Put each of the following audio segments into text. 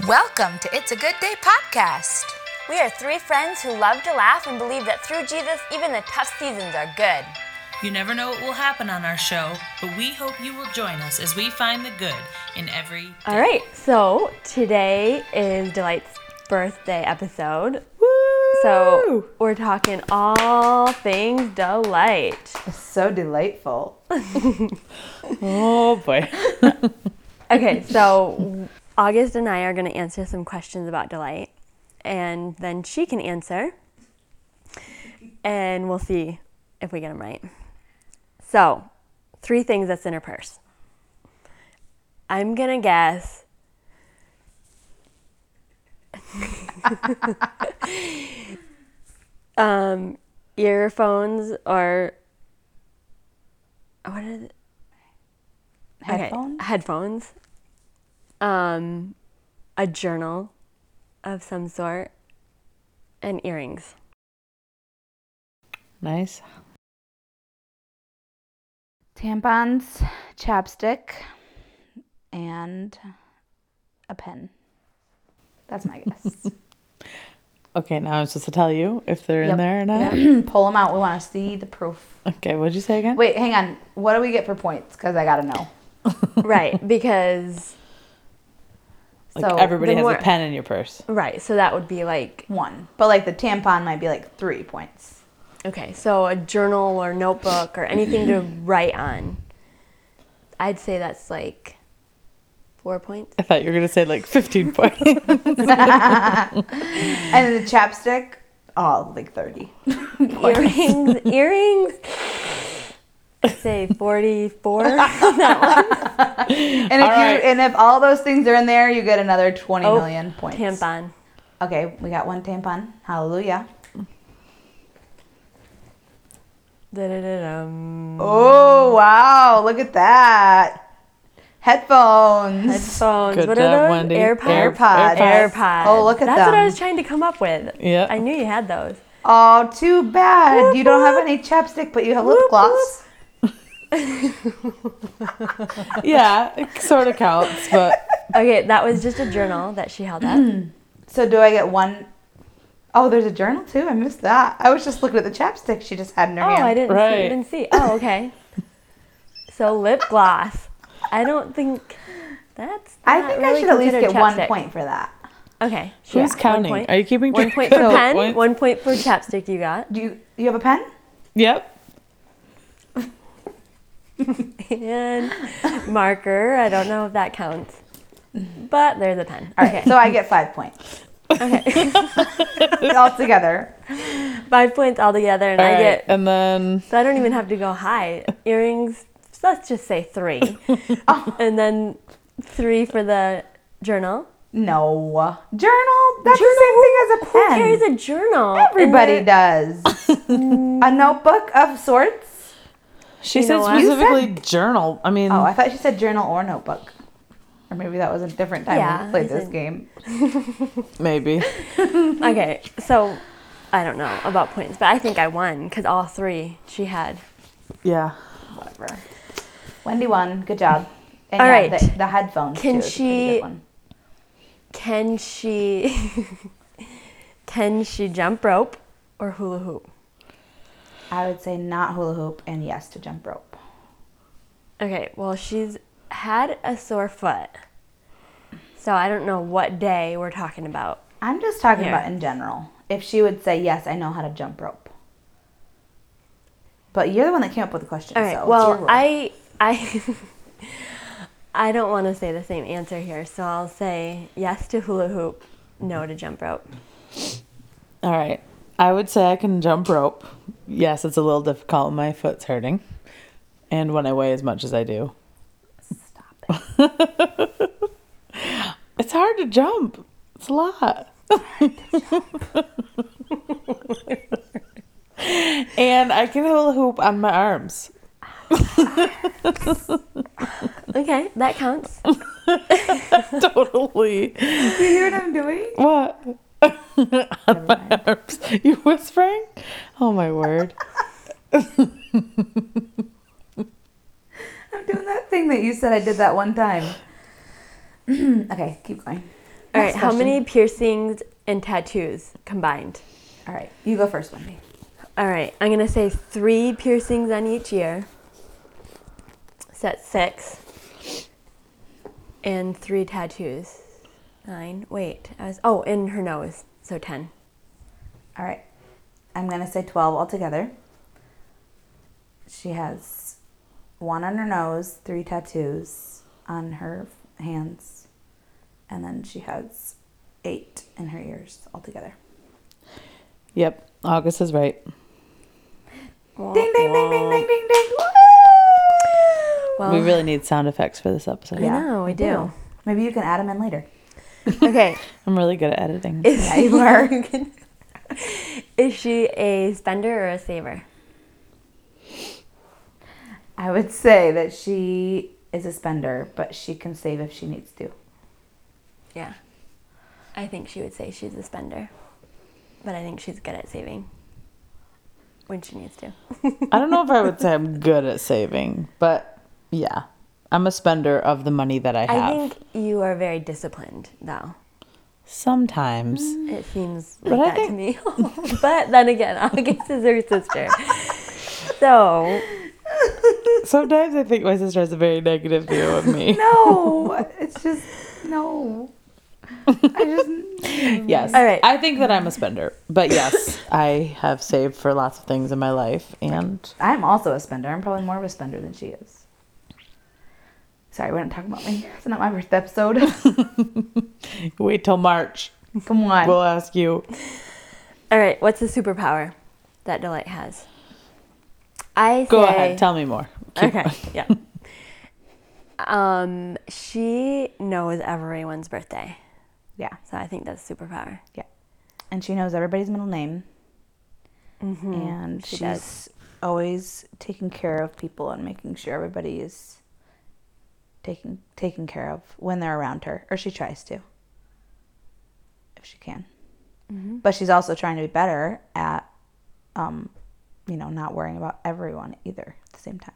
Welcome to It's a Good Day podcast. We are three friends who love to laugh and believe that through Jesus, even the tough seasons are good. You never know what will happen on our show, but we hope you will join us as we find the good in every. All right, so today is Delight's birthday episode. So we're talking all things Delight. So delightful. Oh boy. Okay, so August and I are going to answer some questions about Delight, and then she can answer, and we'll see if we get them right. So, three things that's in her purse. I'm going to guess. um, earphones or what is it? Okay, Headphones? Headphones. Um, a journal of some sort, and earrings. Nice. Tampons, chapstick, and a pen. That's my guess. Okay, now I'm supposed to tell you if they're in there or not. Pull them out. We want to see the proof. Okay, what'd you say again? Wait, hang on. What do we get for points? Because I gotta know. right, because Like so everybody has more- a pen in your purse. right, so that would be like One, but like the tampon might be like three points. okay, so a journal or notebook or anything to write on. I'd say that's like four points. I thought you were gonna say like 15 points. And then the chapstick, oh, like thirty. earrings, earrings. I'd say forty-four. And if you right. and if all those things are in there, you get another twenty Oh, million points. Tampon. Okay, we got one tampon. Hallelujah. Da-da-da-dum. Oh wow! Look at that. Headphones. Headphones. Good what job, are those? Wendy. AirPods. AirPods. AirPods. Oh, look at that. That's what I was trying to come up with. Yeah. I knew you had those. Oh, too bad. You don't have any chapstick, but you have lip gloss. yeah, it sort of counts, but Okay, that was just a journal that she held up. So do I get one? Oh, there's a journal too. I missed that. I was just looking at the chapstick she just had in her oh, hand. Oh, I didn't see. Right. Didn't see. Oh, okay. so lip gloss. I don't think that's. I not think I should at least considered get one point for that. Okay. who's yeah, counting? Are you keeping One point for pen. points? One point for chapstick. You got. Do you you have a pen? Yep. And marker. I don't know if that counts, but there's a pen. All right, Okay. so I get five points okay. all together. Five points all together, and All I right, get and then So I don't even have to go high. Earrings, so let's just say three. Oh. And then three for the journal. No journal. That's the same thing as a Who pen. carries a journal? Everybody does. a notebook of sorts. She said specifically journal. I mean, Oh, I thought she said journal or notebook. Or maybe that was a different time Yeah, we played this game. maybe. Okay, so I don't know about points, but I think I won because all three she had. Yeah. Whatever. Wendy won. Good job. And All yeah, right. the, the headphones. Can too, is a pretty she- Can she can she jump rope or hula hoop? I would say not hula hoop and yes to jump rope. Okay, well she's had a sore foot. So I don't know what day we're talking about. I'm just talking Here. about in general. If she would say yes, I know how to jump rope. But you're the one that came up with the question. All right. so well. I I I don't want to say the same answer here, so I'll say yes to hula hoop, no to jump rope. All right. I would say I can jump rope. Yes, it's a little difficult. My foot's hurting. And when I weigh as much as I do. Stop it. it's hard to jump. It's a lot. and I can hula hoop on my arms. Okay, that counts. totally. you hear what I'm doing? What? On my arms. You whispering? Oh my word. I'm doing that thing that you said I did that one time. okay, keep going. All right, Next how question. many piercings and tattoos combined? All right, you go first, Wendy. All right, I'm gonna say three piercings on each ear. So that's six. And three tattoos. Nine. Wait, I was oh, in her nose. So ten. All right, I'm gonna say twelve altogether. She has one on her nose, three tattoos on her hands, and then she has eight in her ears altogether. Yep, August is right. Ding ding ding ding ding ding ding. Woo! Well, we really need sound effects for this episode. I know we do. Maybe you can add them in later. Okay. I'm really good at editing. Yeah, you are. Is she a spender or a saver? I would say that she is a spender, but she can save if she needs to. Yeah. I think she would say she's a spender. But I think she's good at saving when she needs to. I don't know if I would say I'm good at saving, but yeah, I'm a spender of the money that I have. I think you are very disciplined, though. Sometimes. It seems But like that to me. but then again, August is her sister. So, Sometimes I think my sister has a very negative view of me. No, it's just no. I just Yes. All right. I think that I'm a spender. But yes, I have saved for lots of things in my life and I'm also a spender. I'm probably more of a spender than she is. Sorry, we're not talking about me. It's not my birthday episode. wait till March. Come on. We'll ask you. all right, what's the superpower that Delight has? I Go say, ahead, tell me more. Keep Okay, yeah. Um, she knows everyone's birthday, yeah, so I think that's a superpower. yeah. And she knows everybody's middle name. Mm-hmm. And she she's does. always taking care of people and making sure everybody is taken taken care of when they're around her, or she tries to, if she can. Mm-hmm. But she's also trying to be better at, um, you know, not worrying about everyone either at the same time,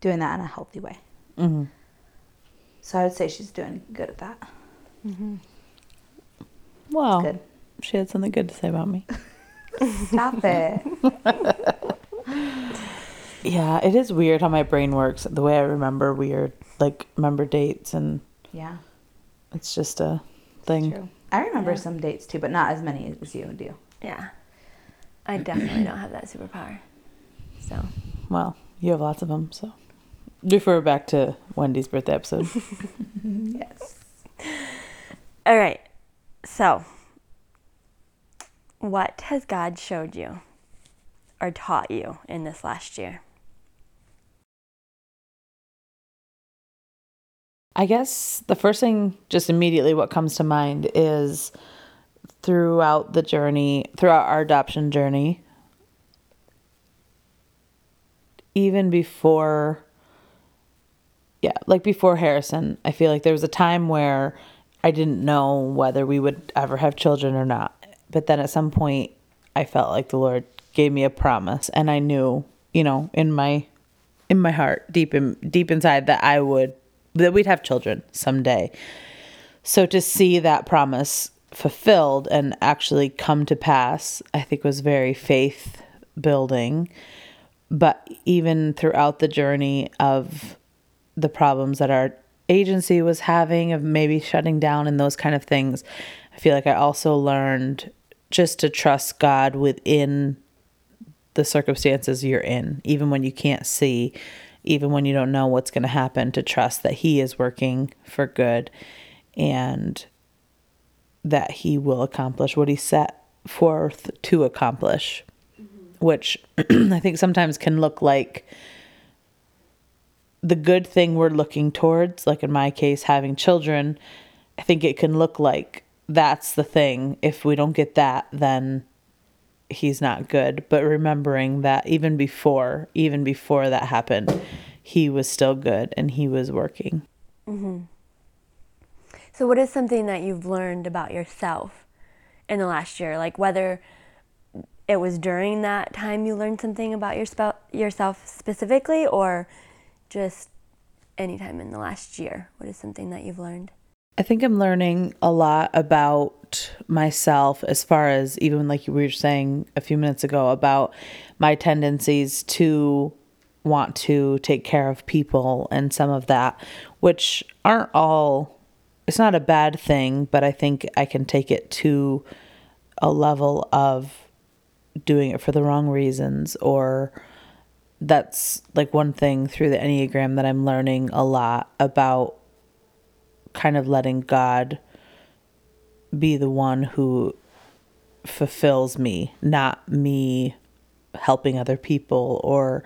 doing that in a healthy way. Mhm. So I would say she's doing good at that. Well, Good. she had something good to say about me. Stop it. Yeah, it is weird how my brain works. The way I remember weird, like remember dates, and Yeah, it's just a thing. true. I remember some dates too, but not as many as you do. Yeah, I definitely don't have that superpower. So, Well, you have lots of them, so refer back to Wendy's birthday episode. Yes. all right. So, what has God showed you or taught you in this last year? I guess the first thing, just immediately, what comes to mind is throughout the journey, throughout our adoption journey, even before, yeah, like before Harrison, I feel like there was a time where I didn't know whether we would ever have children or not. But then at some point, I felt like the Lord gave me a promise, and I knew, you know, in my in my heart, deep in deep inside, that I would that we'd have children someday. So to see that promise fulfilled and actually come to pass, I think was very faith building. But even throughout the journey of the problems that our agency was having, of maybe shutting down and those kind of things, I feel like I also learned just to trust God within the circumstances you're in, even when you can't see, even when you don't know what's going to happen, to trust that He is working for good and that He will accomplish what He set forth to accomplish, mm-hmm. which I think sometimes can look like the good thing we're looking towards, like in my case, having children. I think it can look like that's the thing. If we don't get that, then he's not good but remembering that even before even before that happened he was still good and he was working mm-hmm. So, what is something that you've learned about yourself in the last year? Like whether it was during that time you learned something about your yourself specifically, or just anytime in the last year. What is something that you've learned? I think I'm learning a lot about myself as far as even like you were saying a few minutes ago about my tendencies to want to take care of people and some of that, which aren't all, it's not a bad thing, but I think I can take it to a level of doing it for the wrong reasons or that's like one thing through the enneagram that i'm learning a lot about kind of letting god be the one who fulfills me not me helping other people or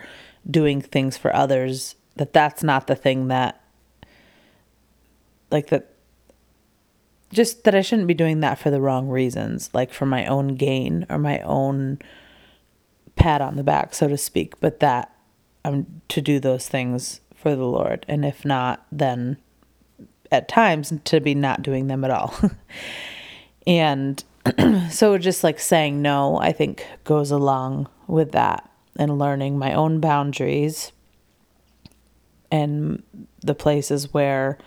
doing things for others that that's not the thing that like that just that I shouldn't be doing that for the wrong reasons, like for my own gain or my own pat on the back, so to speak, but that I'm to do those things for the Lord. And if not, then at times to be not doing them at all. and so just like saying no, I think goes along with that and learning my own boundaries and the places where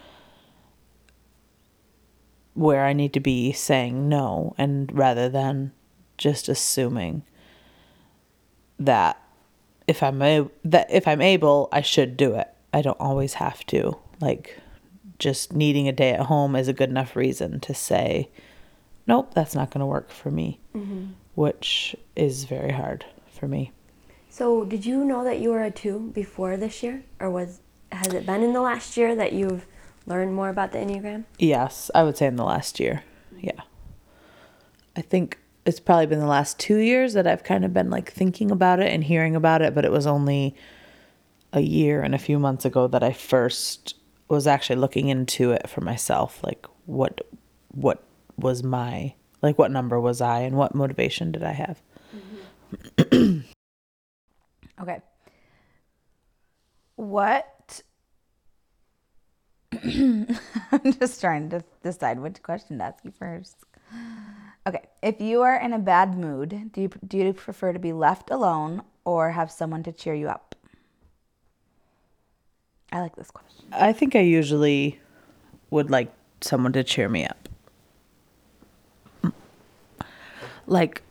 where I need to be saying no and rather than just assuming that if I'm a, that if I'm able, I should do it. I don't always have to. Like just needing a day at home is a good enough reason to say nope, that's not going to work for me. Mm-hmm. Which is very hard for me. So, did you know that you were a 2 before this year or was has it been in the last year that you've learned more about the Enneagram? Yes, I would say in the last year. Yeah. I think it's probably been the last two years that I've kind of been like thinking about it and hearing about it, but it was only a year and a few months ago that I first was actually looking into it for myself. Like what what was my like what number was I and what motivation did I have? Mm-hmm. okay. What I'm just trying to decide which question to ask you first. Okay, if you are in a bad mood, do you do you prefer to be left alone or have someone to cheer you up? I like this question. I think I usually would like someone to cheer me up. Like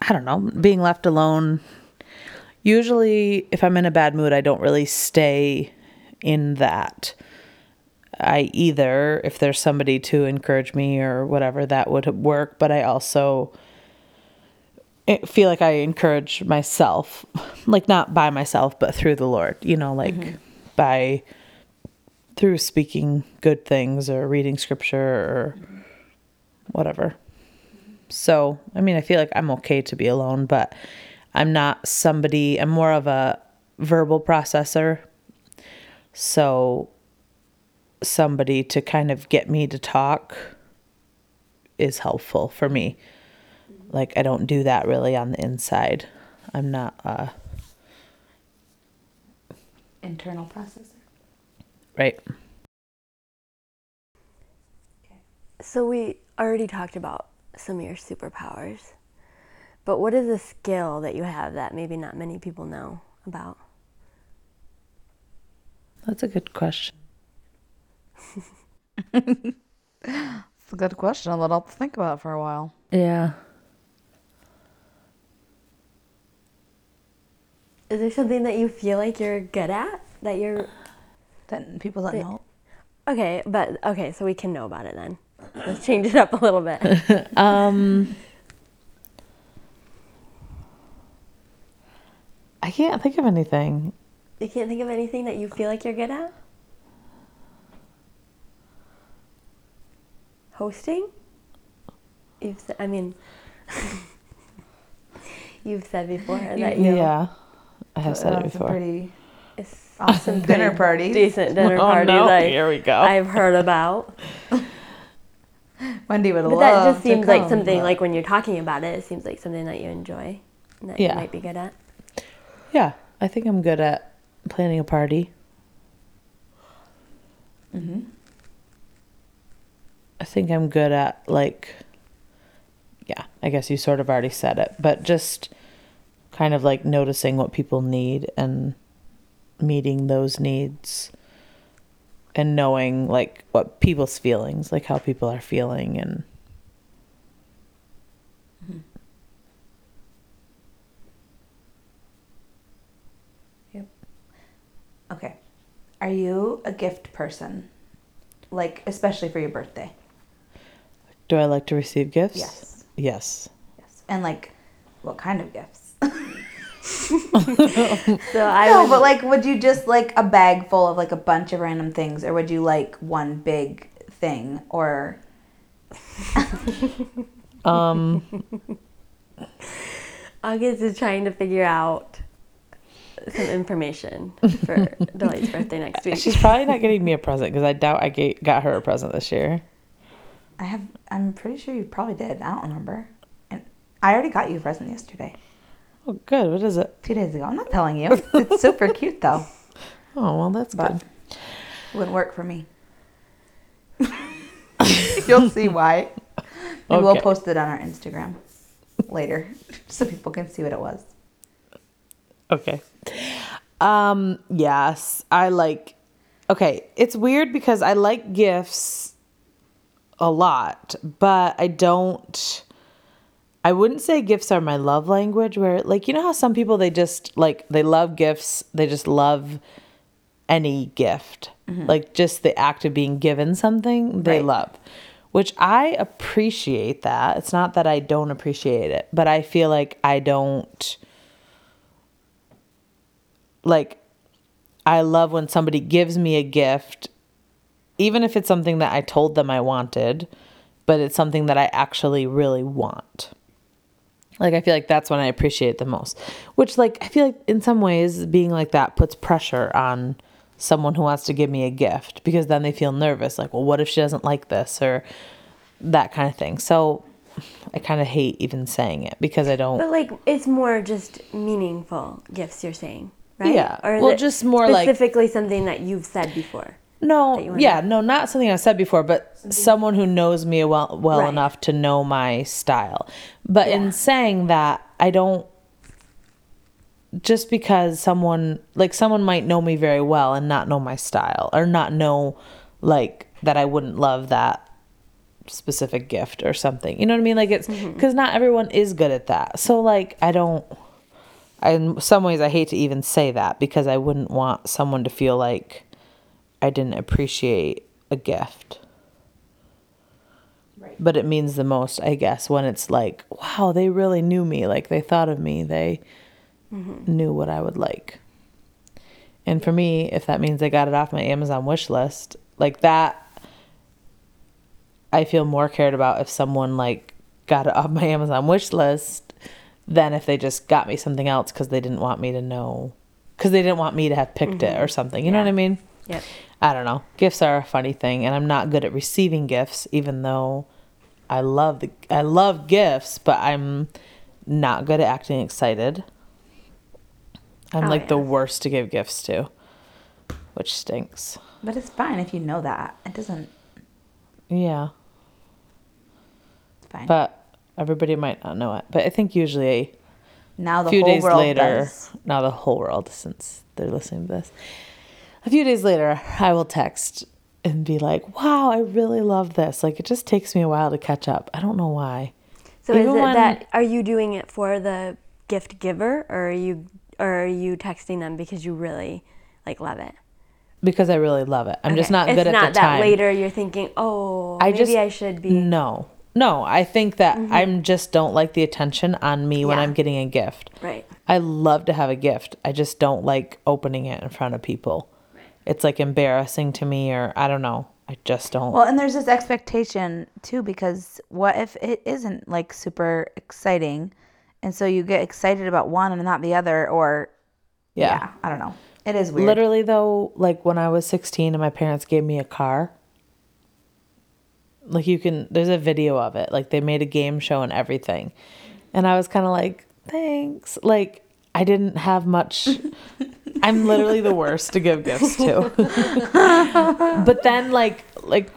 I don't know, being left alone. Usually if I'm in a bad mood, I don't really stay in that. I either, if there's somebody to encourage me or whatever, that would work. But I also feel like I encourage myself, like not by myself, but through the Lord, you know, like mm-hmm. by through speaking good things or reading scripture or whatever. So, I mean, I feel like I'm okay to be alone, but I'm not somebody, I'm more of a verbal processor so somebody to kind of get me to talk is helpful for me. Like I don't do that really on the inside. I'm not a internal processor. Right. So we already talked about some of your superpowers. But what is a skill that you have that maybe not many people know about? That's a good question. it's a good question that I'll think about for a while. Yeah. Is there something that you feel like you're good at? That you're. That people don't know? Okay, but okay, so we can know about it then. Let's change it up a little bit. um. I can't think of anything. You can't think of anything that you feel like you're good at? Hosting? You've said, I mean, you've said before that you. Yeah, I have said it before. Pretty it's awesome dinner party. Decent dinner oh, parties. No. I, Here we go. I've heard about. Wendy would but love that just seems come, like something but... like when you're talking about it, it seems like something that you enjoy, that yeah. you might be good at. Yeah, I think I'm good at planning a party. Mm-hmm. I think I'm good at like yeah, I guess you sort of already said it, but just kind of like noticing what people need and meeting those needs and knowing like what people's feelings, like how people are feeling and mm-hmm. Yep. Okay. Are you a gift person? Like, especially for your birthday? do I like to receive gifts? Yes. Yes. Yes. And like, what kind of gifts? So I no, would, but like, would you just like a bag full of like a bunch of random things, or would you like one big thing, or Um August is trying to figure out some information for Delight's birthday next week. she's probably not getting me a present because I doubt I ga- got her a present this year. I have? I'm pretty sure you probably did. I don't remember. And I already got you a present yesterday, Oh, good. What is it? two days ago. I'm not telling you. It's super cute though, Oh, well, that's but good. it wouldn't work for me. You'll see why. We will post it on our Instagram later, so people can see what it was. Okay. Um, yes, I like Okay, it's weird because I like gifts a lot, but I don't I wouldn't say gifts are my love language where like you know how some people they just like they love gifts, they just love any gift. Mm-hmm. Like just the act of being given something they Right. love. Which I appreciate that. It's not that I don't appreciate it, but I feel like I don't like I love when somebody gives me a gift, even if it's something that I told them I wanted, but it's something that I actually really want. Like I feel like that's when I appreciate the most. Which like I feel like in some ways being like that puts pressure on someone who wants to give me a gift because then they feel nervous like, well, what if she doesn't like this or that kind of thing. So I kind of hate even saying it because I don't But like, it's more just meaningful gifts you're saying, right? Yeah. Or Well, just more like- specifically something that you've said before. No, yeah, no, not something I've said before, but someone who knows me well well Right. enough to know my style. But in saying that, I don't just because someone like someone might know me very well and not know my style or not know like that I wouldn't love that specific gift or something. You know what I mean? Like it's because not everyone is good at that. So like I don't. I, in some ways, I hate to even say that because I wouldn't want someone to feel like I didn't appreciate a gift. Right. But it means the most, I guess, when it's like, wow, they really knew me. Like they thought of me. They mm-hmm. knew what I would like. And for me, if that means I got it off my Amazon wish list, like that, I feel more cared about if someone like got it off my Amazon wish list than if they just got me something else because they didn't want me to know, because they didn't want me to have picked it mm-hmm. or something. You know what I mean? Yep. I don't know. Gifts are a funny thing, and I'm not good at receiving gifts, even though I love the I love gifts, but I'm not good at acting excited. I'm Oh, like the worst to give gifts to, which stinks. But it's fine if you know that. It doesn't. Yeah, It's fine. but everybody might not know it. But I think usually now a the few whole days world later, does. now the whole world, since they're listening to this, a few days later, I will text and be like, "Wow, I really love this." Like it just takes me a while to catch up. I don't know why. So is it when- that are you doing it for the gift giver, or are you, or are you texting them because you really like love it? because I really love it. I'm just not it's good at the time. It's not that later you're thinking, oh, I maybe just I should be. No, no. I think that mm-hmm. I'm just don't like the attention on me when I'm getting a gift. Right. I love to have a gift. I just don't like opening it in front of people. It's like embarrassing to me, or I don't know. I just don't. Well, and there's this expectation too because what if it isn't like super exciting, and so you get excited about one and not the other, or yeah. yeah, I don't know. It is weird. Literally though, like when I was 16 and my parents gave me a car. Like you can there's a video of it. Like they made a game show and everything. And I was kind of like, "Thanks." Like I didn't have much I'm literally the worst to give gifts to. but then like like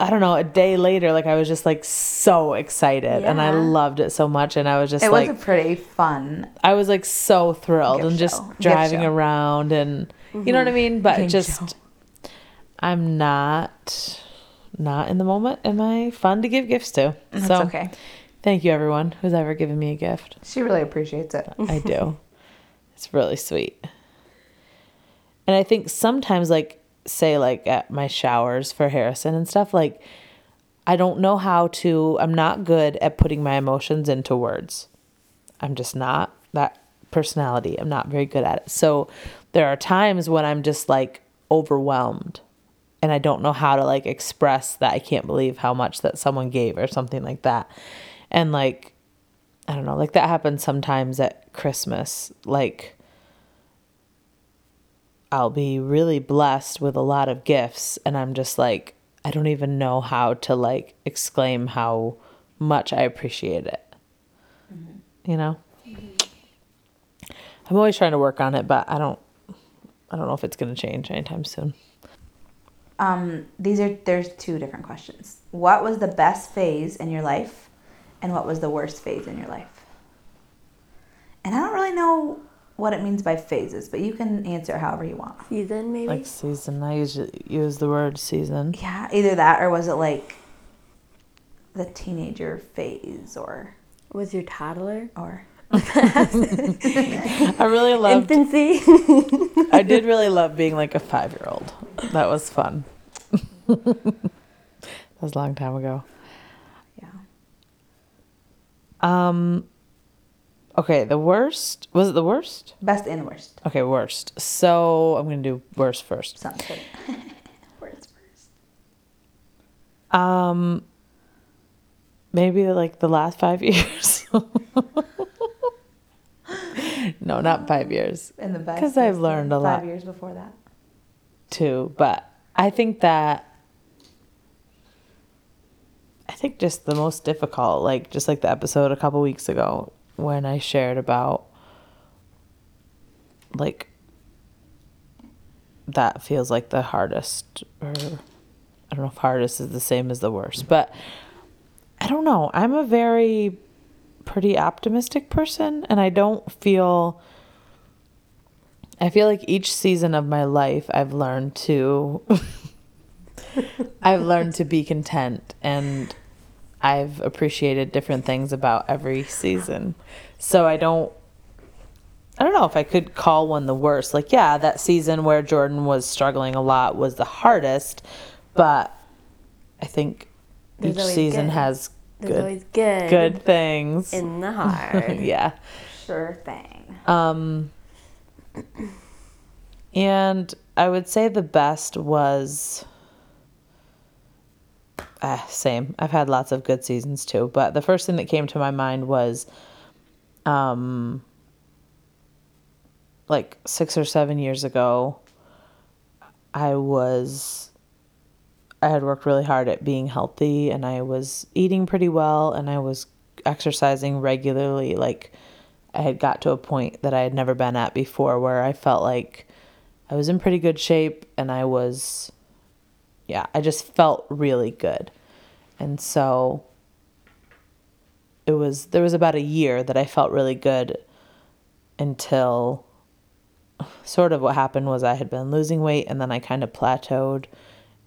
I don't know, a day later like I was just like so excited and I loved it so much and I was just it like was a pretty fun. I was like so thrilled and just show. Driving around and you know what I mhm. mean? But Game just show. I'm not not in the moment. Am I fun to give gifts to? That's so okay. thank you everyone who's ever given me a gift. She really appreciates it. I do. It's really sweet. And I think sometimes like say like at my showers for Harrison and stuff like I don't know how to I'm not good at putting my emotions into words. I'm just not that personality. I'm not very good at it. So there are times when I'm just like overwhelmed and I don't know how to like express that I can't believe how much that someone gave or something like that. And like I don't know, like that happens sometimes at Christmas. Like I'll be really blessed with a lot of gifts and I'm just like I don't even know how to like exclaim how much I appreciate it. You know? I'm always trying to work on it, but I don't I don't know if it's going to change anytime soon. Um, these are there's two different questions. What was the best phase in your life, and what was the worst phase in your life? And I don't really know what it means by phases, but you can answer however you want. Season, maybe? Like season, I usually use the word season. Yeah, either that or was it like the teenager phase or was your toddler? or I really loved Infancy? I did really love being like a 5-year-old. That was fun. that was a long time ago. Um Okay, the worst. Was it the worst? Best and worst. Okay, worst. So, I'm to do worst first. Sounds good. Worst first. Um, maybe like the last five years. no, not five years And the best 'Cause I've learned a five lot. years before that. too, but I think that think just the most difficult, like just like the episode a couple weeks ago when I shared about like that feels like the hardest or I don't know if hardest is the same as the worst, but I don't know. I'm a very pretty optimistic person and I don't feel I feel like each season of my life I've learned to I've learned to be content and I've appreciated different things about every season. So I don't I don't know if I could call one the worst. Like yeah, that season where Jordan was struggling a lot was the hardest, but I think There's each season good. has There's good good, good things. in the hard. yeah. Sure thing. Um, and I would say the best was. Ah, same. I've had lots of good seasons too, but the first thing that came to my mind was, um, like six or seven years ago, I was, I had worked really hard at being healthy and I was eating pretty well and I was exercising regularly. Like, I had got to a point that I had never been at before where I felt like I was in pretty good shape and I was, yeah, I just felt really good. And so it was, there was about a year that I felt really good until sort of what happened was I had been losing weight and then I kind of plateaued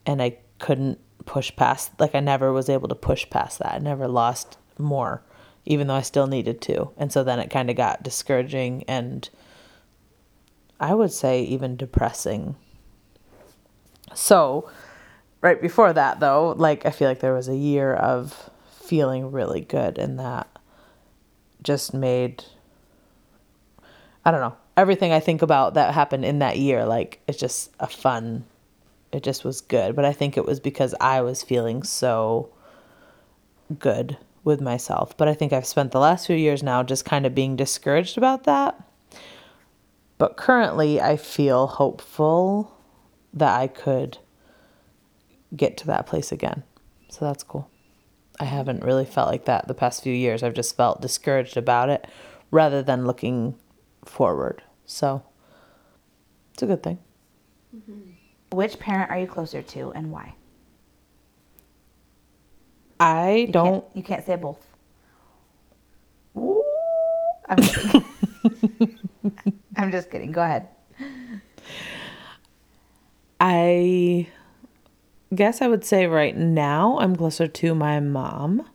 and I couldn't push past, like I never was able to push past that. I never lost more even though I still needed to. And so then it kind of got discouraging and I would say even depressing. So, right before that though, like I feel like there was a year of feeling really good and that just made I don't know, everything I think about that happened in that year like it's just a fun it just was good, but I think it was because I was feeling so good with myself. But I think I've spent the last few years now just kind of being discouraged about that. But currently, I feel hopeful that I could get to that place again. So that's cool. I haven't really felt like that the past few years. I've just felt discouraged about it rather than looking forward. So it's a good thing. Mm-hmm. Which parent are you closer to and why? I You don't Can't, you can't say both. I'm kidding. I'm just kidding. Go ahead. I guess I would say right now I'm closer to my mom.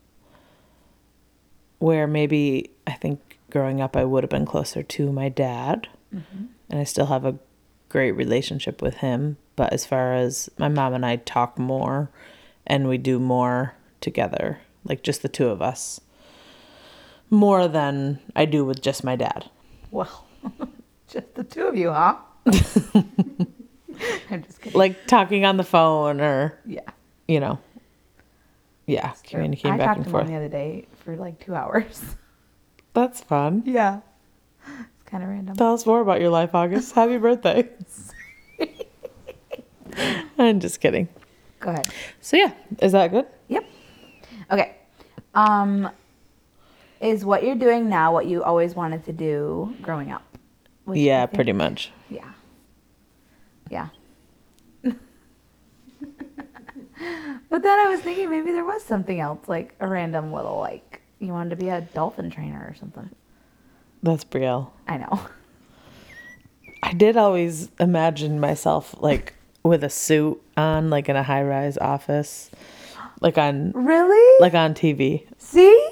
Where maybe I think growing up I would have been closer to my dad. Mm-hmm. And I still have a great relationship with him. But as far as my mom and I talk more and we do more together, like just the two of us, more than I do with just my dad. Well, just the two of you, huh? I'm just kidding. Like talking on the phone or, Yeah. you know, yeah, communicating I back talked and to forth. mom the other day for like two hours. That's fun. Yeah. It's kind of random. Tell us more about your life, August. Happy birthday. I'm just kidding. Go ahead. So yeah, is that good? Yep. Okay. Um, is what you're doing now what you always wanted to do growing up? Which yeah, pretty much. Yeah. Yeah. but then I was thinking maybe there was something else, like a random little, like, you wanted to be a dolphin trainer or something. That's Brielle. I know. I did always imagine myself like with a suit on, like in a high rise office, like on Really? like on TV. See?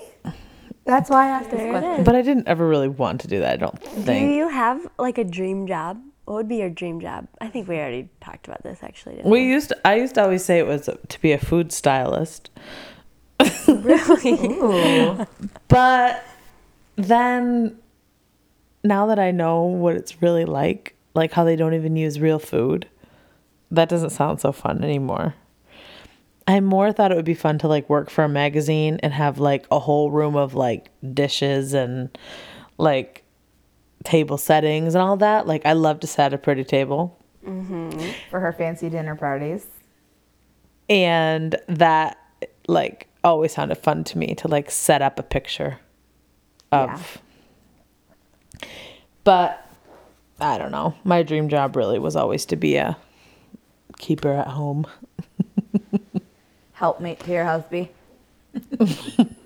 That's why I asked this it question. But I didn't ever really want to do that. I don't think. Do you have like a dream job? What would be your dream job? I think we already talked about this actually. Didn't We used to, I used to always say it was to be a food stylist. Ooh. But then now that I know what it's really like, like how they don't even use real food, that doesn't sound so fun anymore. I more thought it would be fun to like work for a magazine and have like a whole room of like dishes and like table settings and all that. Like I love to set a pretty table. Mm-hmm. For her fancy dinner parties. And that like always sounded fun to me to like set up a picture of but I don't know. My dream job really was always to be a keeper at home. Helpmate to your husband.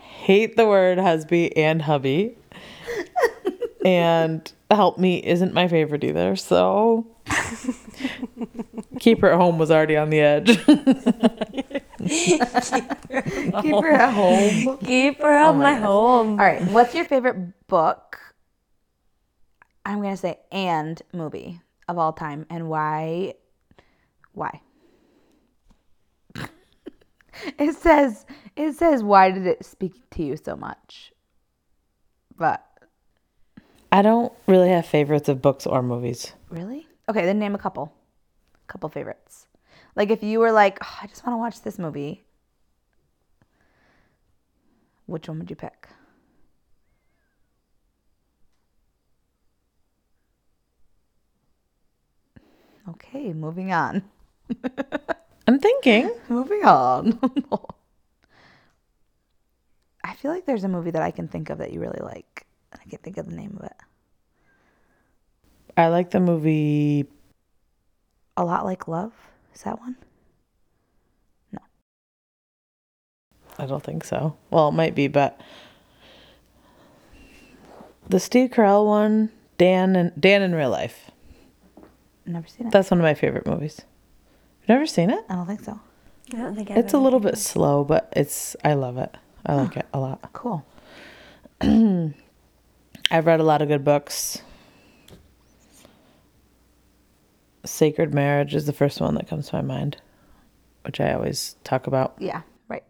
Hate the word husby and hubby. And help me isn't my favorite either. So keep her at home was already on the edge. Keep her at home. Keep her on oh my home. All right. What's your favorite book? I'm gonna say and movie of all time, and why? Why? it says it says why did it speak to you so much? But I don't really have favorites of books or movies. really, okay, then name a couple, couple favorites. Like if you were like, oh, I just want to watch this movie. Which one would you pick? Okay, moving on. I'm thinking. Moving on. I feel like there's a movie that I can think of that you really like. And I can't think of the name of it. I like the movie A lot like love. Is that one? No. I don't think so. Well, it might be, but the Steve Carell one, Dan and Dan in real life. Never seen it. That's one of my favorite movies. You've never seen it? I don't think so. I don't think I've It's a little seen bit slow, but it's I love it. I like it a lot. Cool. I've read a lot of good books. Sacred Marriage is the first one that comes to my mind, which I always talk about. Yeah, right.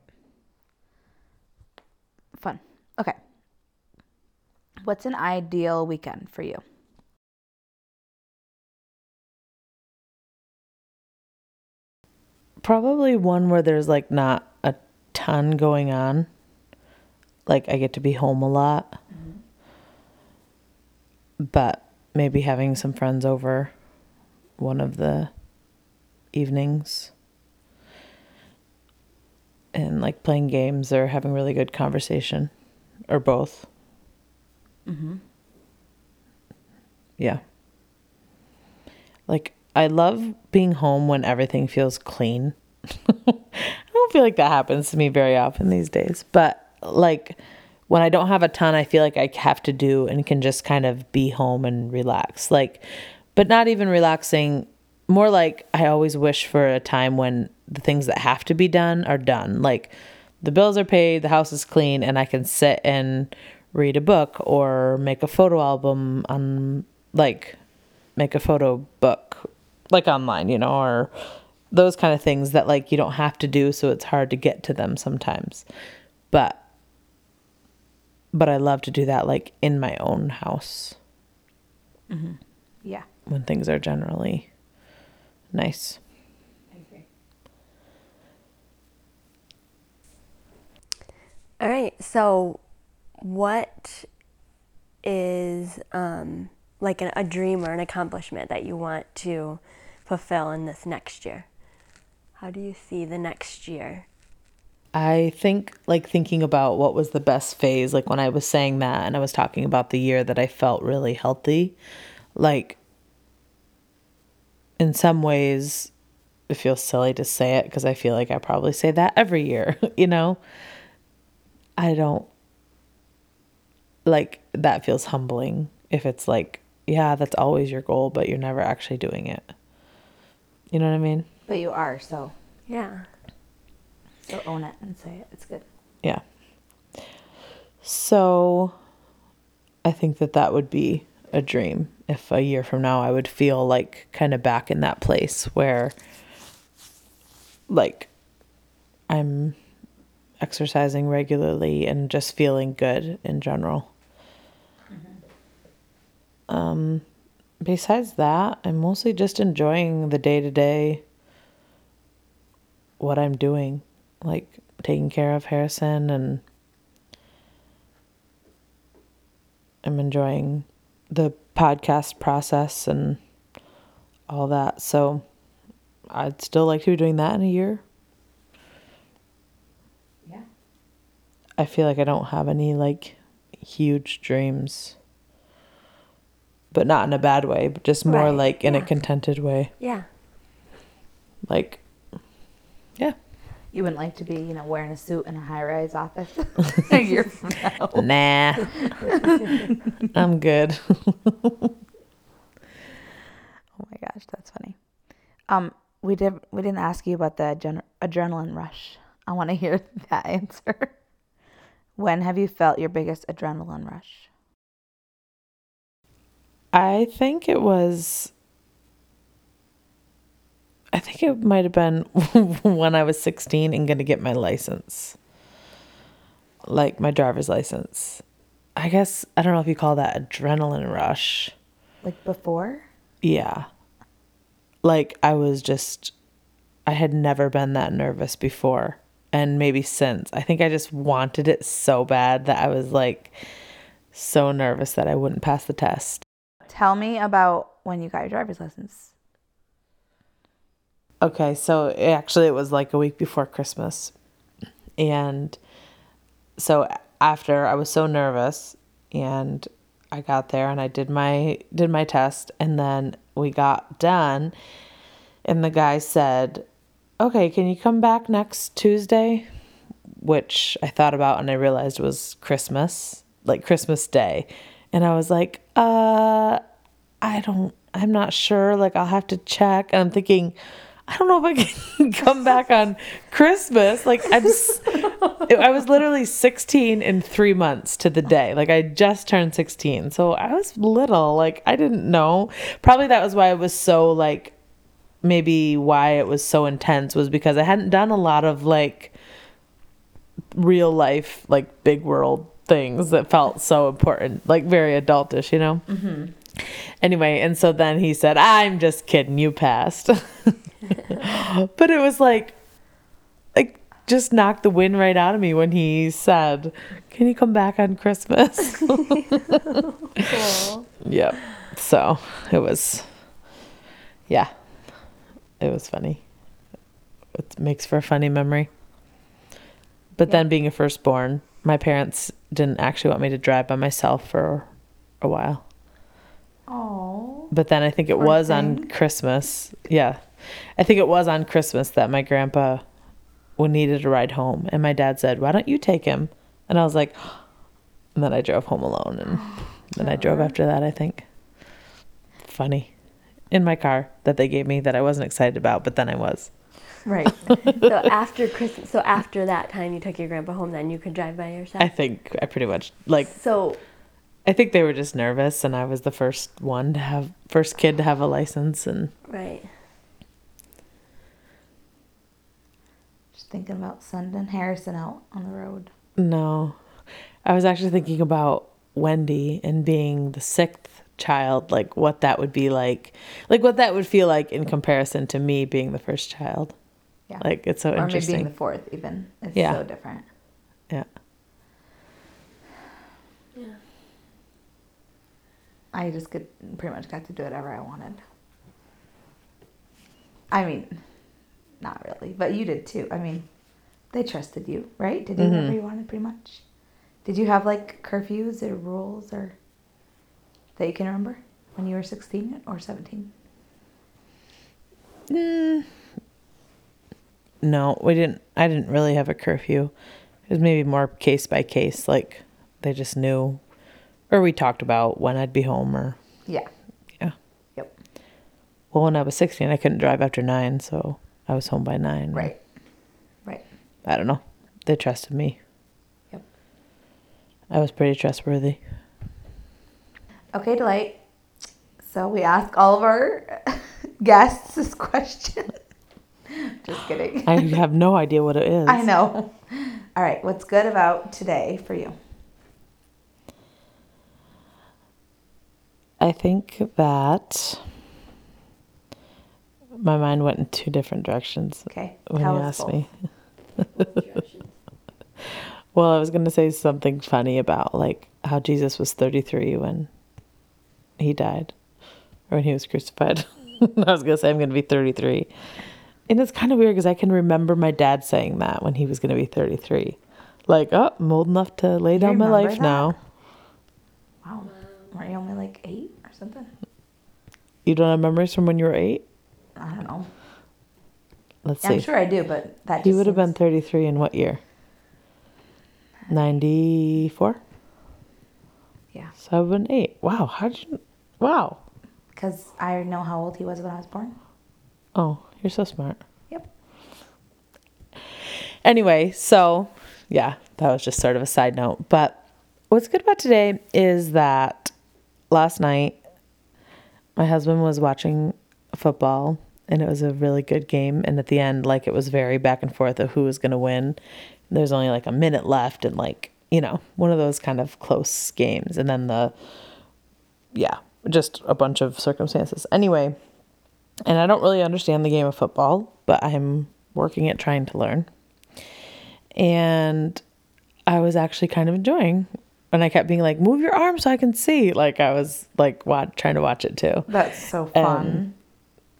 Fun. Okay. What's an ideal weekend for you? Probably one where there's like not a ton going on. Like I get to be home a lot. But maybe having some friends over one of the evenings and like playing games or having really good conversation or both. Mm-hmm. Yeah. Like I love being home when everything feels clean. I don't feel like that happens to me very often these days, but like when I don't have a ton I feel like I have to do and can just kind of be home and relax. Like but not even relaxing more like I always wish for a time when the things that have to be done are done. Like the bills are paid, the house is clean, and I can sit and read a book or make a photo album on like make a photo book like online, you know, or those kind of things that like you don't have to do so it's hard to get to them sometimes. But but I love to do that like in my own house Yeah. when things are generally nice. All right. So, what is um, like an, a dream or an accomplishment that you want to fulfill in this next year? How do you see the next year? I think like thinking about what was the best phase, like when I was saying that and I was talking about the year that I felt really healthy, like in some ways it feels silly to say it because I feel like I probably say that every year, you know? I don't like that feels humbling if it's like, yeah, that's always your goal, but you're never actually doing it. You know what I mean? But you are, so Yeah. So own it and say it. It's good. Yeah. So I think that that would be a dream if a year from now I would feel like kind of back in that place where like I'm exercising regularly and just feeling good in general. Um besides that, I'm mostly just enjoying the day to day what I'm doing, like taking care of Harrison, and I'm enjoying the podcast process and all that. So I'd still like to be doing that in a year. Yeah. I feel like I don't have any like huge dreams, but not in a bad way, but just more Right, like in a contented way. Yeah. Like, yeah. You wouldn't like to be, you know, wearing a suit in a high rise office a year from now. Nah. I'm good. Oh my gosh, that's funny. Um, we did we didn't ask you about the adren- adrenaline rush. I want to hear that answer. When have you felt your biggest adrenaline rush? I think it was. I think it might have been when I was 16 and going to get my license. Like my driver's license. I guess, I don't know if you call that adrenaline rush. Like before? Yeah. Like I was just, I had never been that nervous before. And maybe since. I think I just wanted it so bad that I was like so nervous that I wouldn't pass the test. Tell me about when you got your driver's license. Okay, so actually it was like a week before Christmas. And so after I was so nervous and I got there and I did my did my test and then we got done and the guy said, "Okay, can you come back next Tuesday?" Which I thought about and I realized was Christmas, like Christmas Day. And I was like, "Uh, I don't I'm not sure. Like I'll have to check." And I'm thinking, I don't know if I can come back on Christmas. Like I'm, I was literally 16 in three months to the day. Like I just turned 16, so I was little. Like I didn't know. Probably that was why it was so like, maybe why it was so intense was because I hadn't done a lot of like real life, like big world things that felt so important, like very adultish, you know. Mm-hmm. Anyway, and so then he said, "I'm just kidding. You passed." but it was like like just knocked the wind right out of me when he said can you come back on christmas yep so it was yeah it was funny it makes for a funny memory but then being a firstborn my parents didn't actually want me to drive by myself for a while. But then I think it was on. Christmas. Yeah. I think it was on Christmas that my grandpa needed a ride home. And my dad said, Why don't you take him? And I was like, And then I drove home alone. And then I drove after that, I think. Funny. in my car that they gave me that I wasn't excited about, but then I was. Right. so after Christmas, so after that time you took your grandpa home, then you could drive by yourself. I think I pretty much like so I think they were just nervous and I was the first one to have first kid to have a license and right. Just thinking about sending Harrison out on the road. no. I was actually thinking about Wendy and being the sixth child, like what that would be like. Like what that would feel like in comparison to me being the first child. Yeah. Like it's so interesting. or being the fourth even. It's Yeah. so different. yeah. I just could pretty much got to do whatever I wanted. I mean, not really, but you did too. I mean, they trusted you, right? Did you do whatever you wanted pretty much? Did you have like curfews or rules or that you can remember when you were 16 or 17? Mm. No, we didn't. I didn't really have a curfew. It was maybe more case by case. Like they just knew, or we talked about when I'd be home. Or Yeah. yeah. Yep. Well, when I was sixteen, I couldn't drive after nine, so I was home by nine. Right. Right. I don't know. They trusted me. Yep. I was pretty trustworthy. Okay, Delight. So we ask all of our guests this question. Just kidding. I have no idea what it is. I know. All right, what's good about today for you? I think that my mind went in two different directions Okay, when tell you asked both. me. Well, I was going to say something funny about like how Jesus was 33 when he died or when he was crucified. I was going to say I'm going to be 33. And it's kind of weird because I can remember my dad saying that when he was going to be 33. Like, oh, I'm old enough to lay down my life that? now. Wow. Were you only like eight or something? You don't have memories from when you were eight? I don't know. Let's see. I'm sure I do, but that He would have been 33 in what year? 94? Yeah, So I would have been eight. Wow. How did you? Wow. because I know how old he was when I was born. Oh, you're so smart. Yep. Anyway, so yeah, that was just sort of a side note. But what's good about today is that last night my husband was watching football and it was a really good game. And at the end, like it was very back and forth of who was going to win. There's only like a minute left and like, you know, one of those kind of close games. And then the, yeah, just a bunch of circumstances. Anyway, and I don't really understand the game of football, but I'm working at trying to learn. And I was actually kind of enjoying and I kept being like, move your arm so I can see. Like I was like watch, trying to watch it too. That's so fun.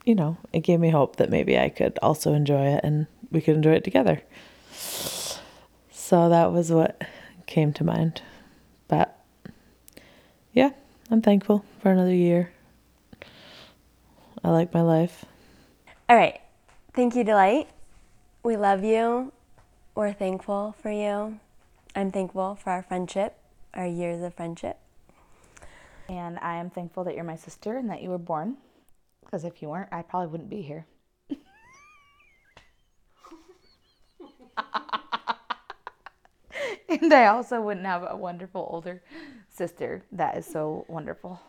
You know, it gave me hope that maybe I could also enjoy it and we could enjoy it together. So that was what came to mind. But yeah, I'm thankful for another year. I like my life. All right. Thank you, Delight. We love you. We're thankful for you. I'm thankful for our friendship, our years of friendship. and I am thankful that you're my sister and that you were born. Because if you weren't, I probably wouldn't be here. and I also wouldn't have a wonderful older sister that is so wonderful.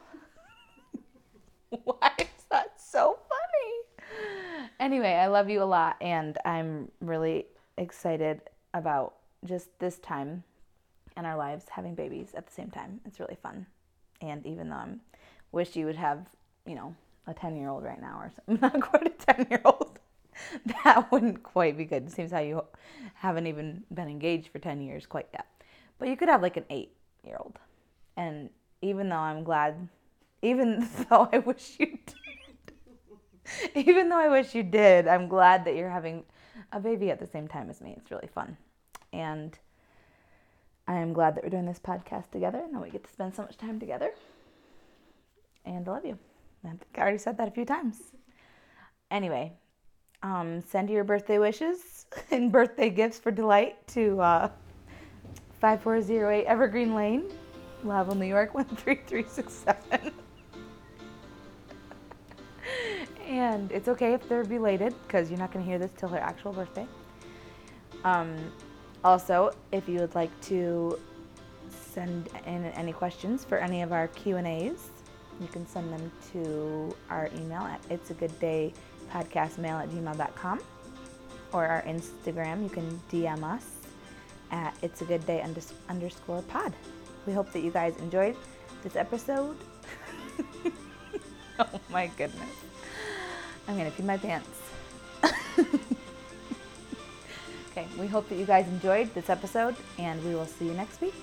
Why is that so funny? Anyway, I love you a lot, and I'm really excited about just this time in our lives having babies at the same time. It's really fun. And even though I'm wish you would have, you know, a 10 year old right now or something, not quite a 10 year old, that wouldn't quite be good. It seems how you haven't even been engaged for 10 years quite yet. But you could have like an eight year old. And even though I'm glad, even though I wish you did, even though I wish you did, I'm glad that you're having a baby at the same time as me. It's really fun. And I am glad that we're doing this podcast together and that we get to spend so much time together. And I love you. I think I already said that a few times. Anyway, um, send your birthday wishes and birthday gifts for delight to uh, 5408 Evergreen Lane, Lowville, New York 13367. And it's okay if they're belated because you're not going to hear this till her actual birthday. Um, also, if you would like to send in any questions for any of our Q&As, you can send them to our email at it's a good day podcastmail at gmail.com or our Instagram. You can DM us at it's a good day underscore pod. We hope that you guys enjoyed this episode. oh my goodness. I'm going to pee my pants. okay, we hope that you guys enjoyed this episode and we will see you next week.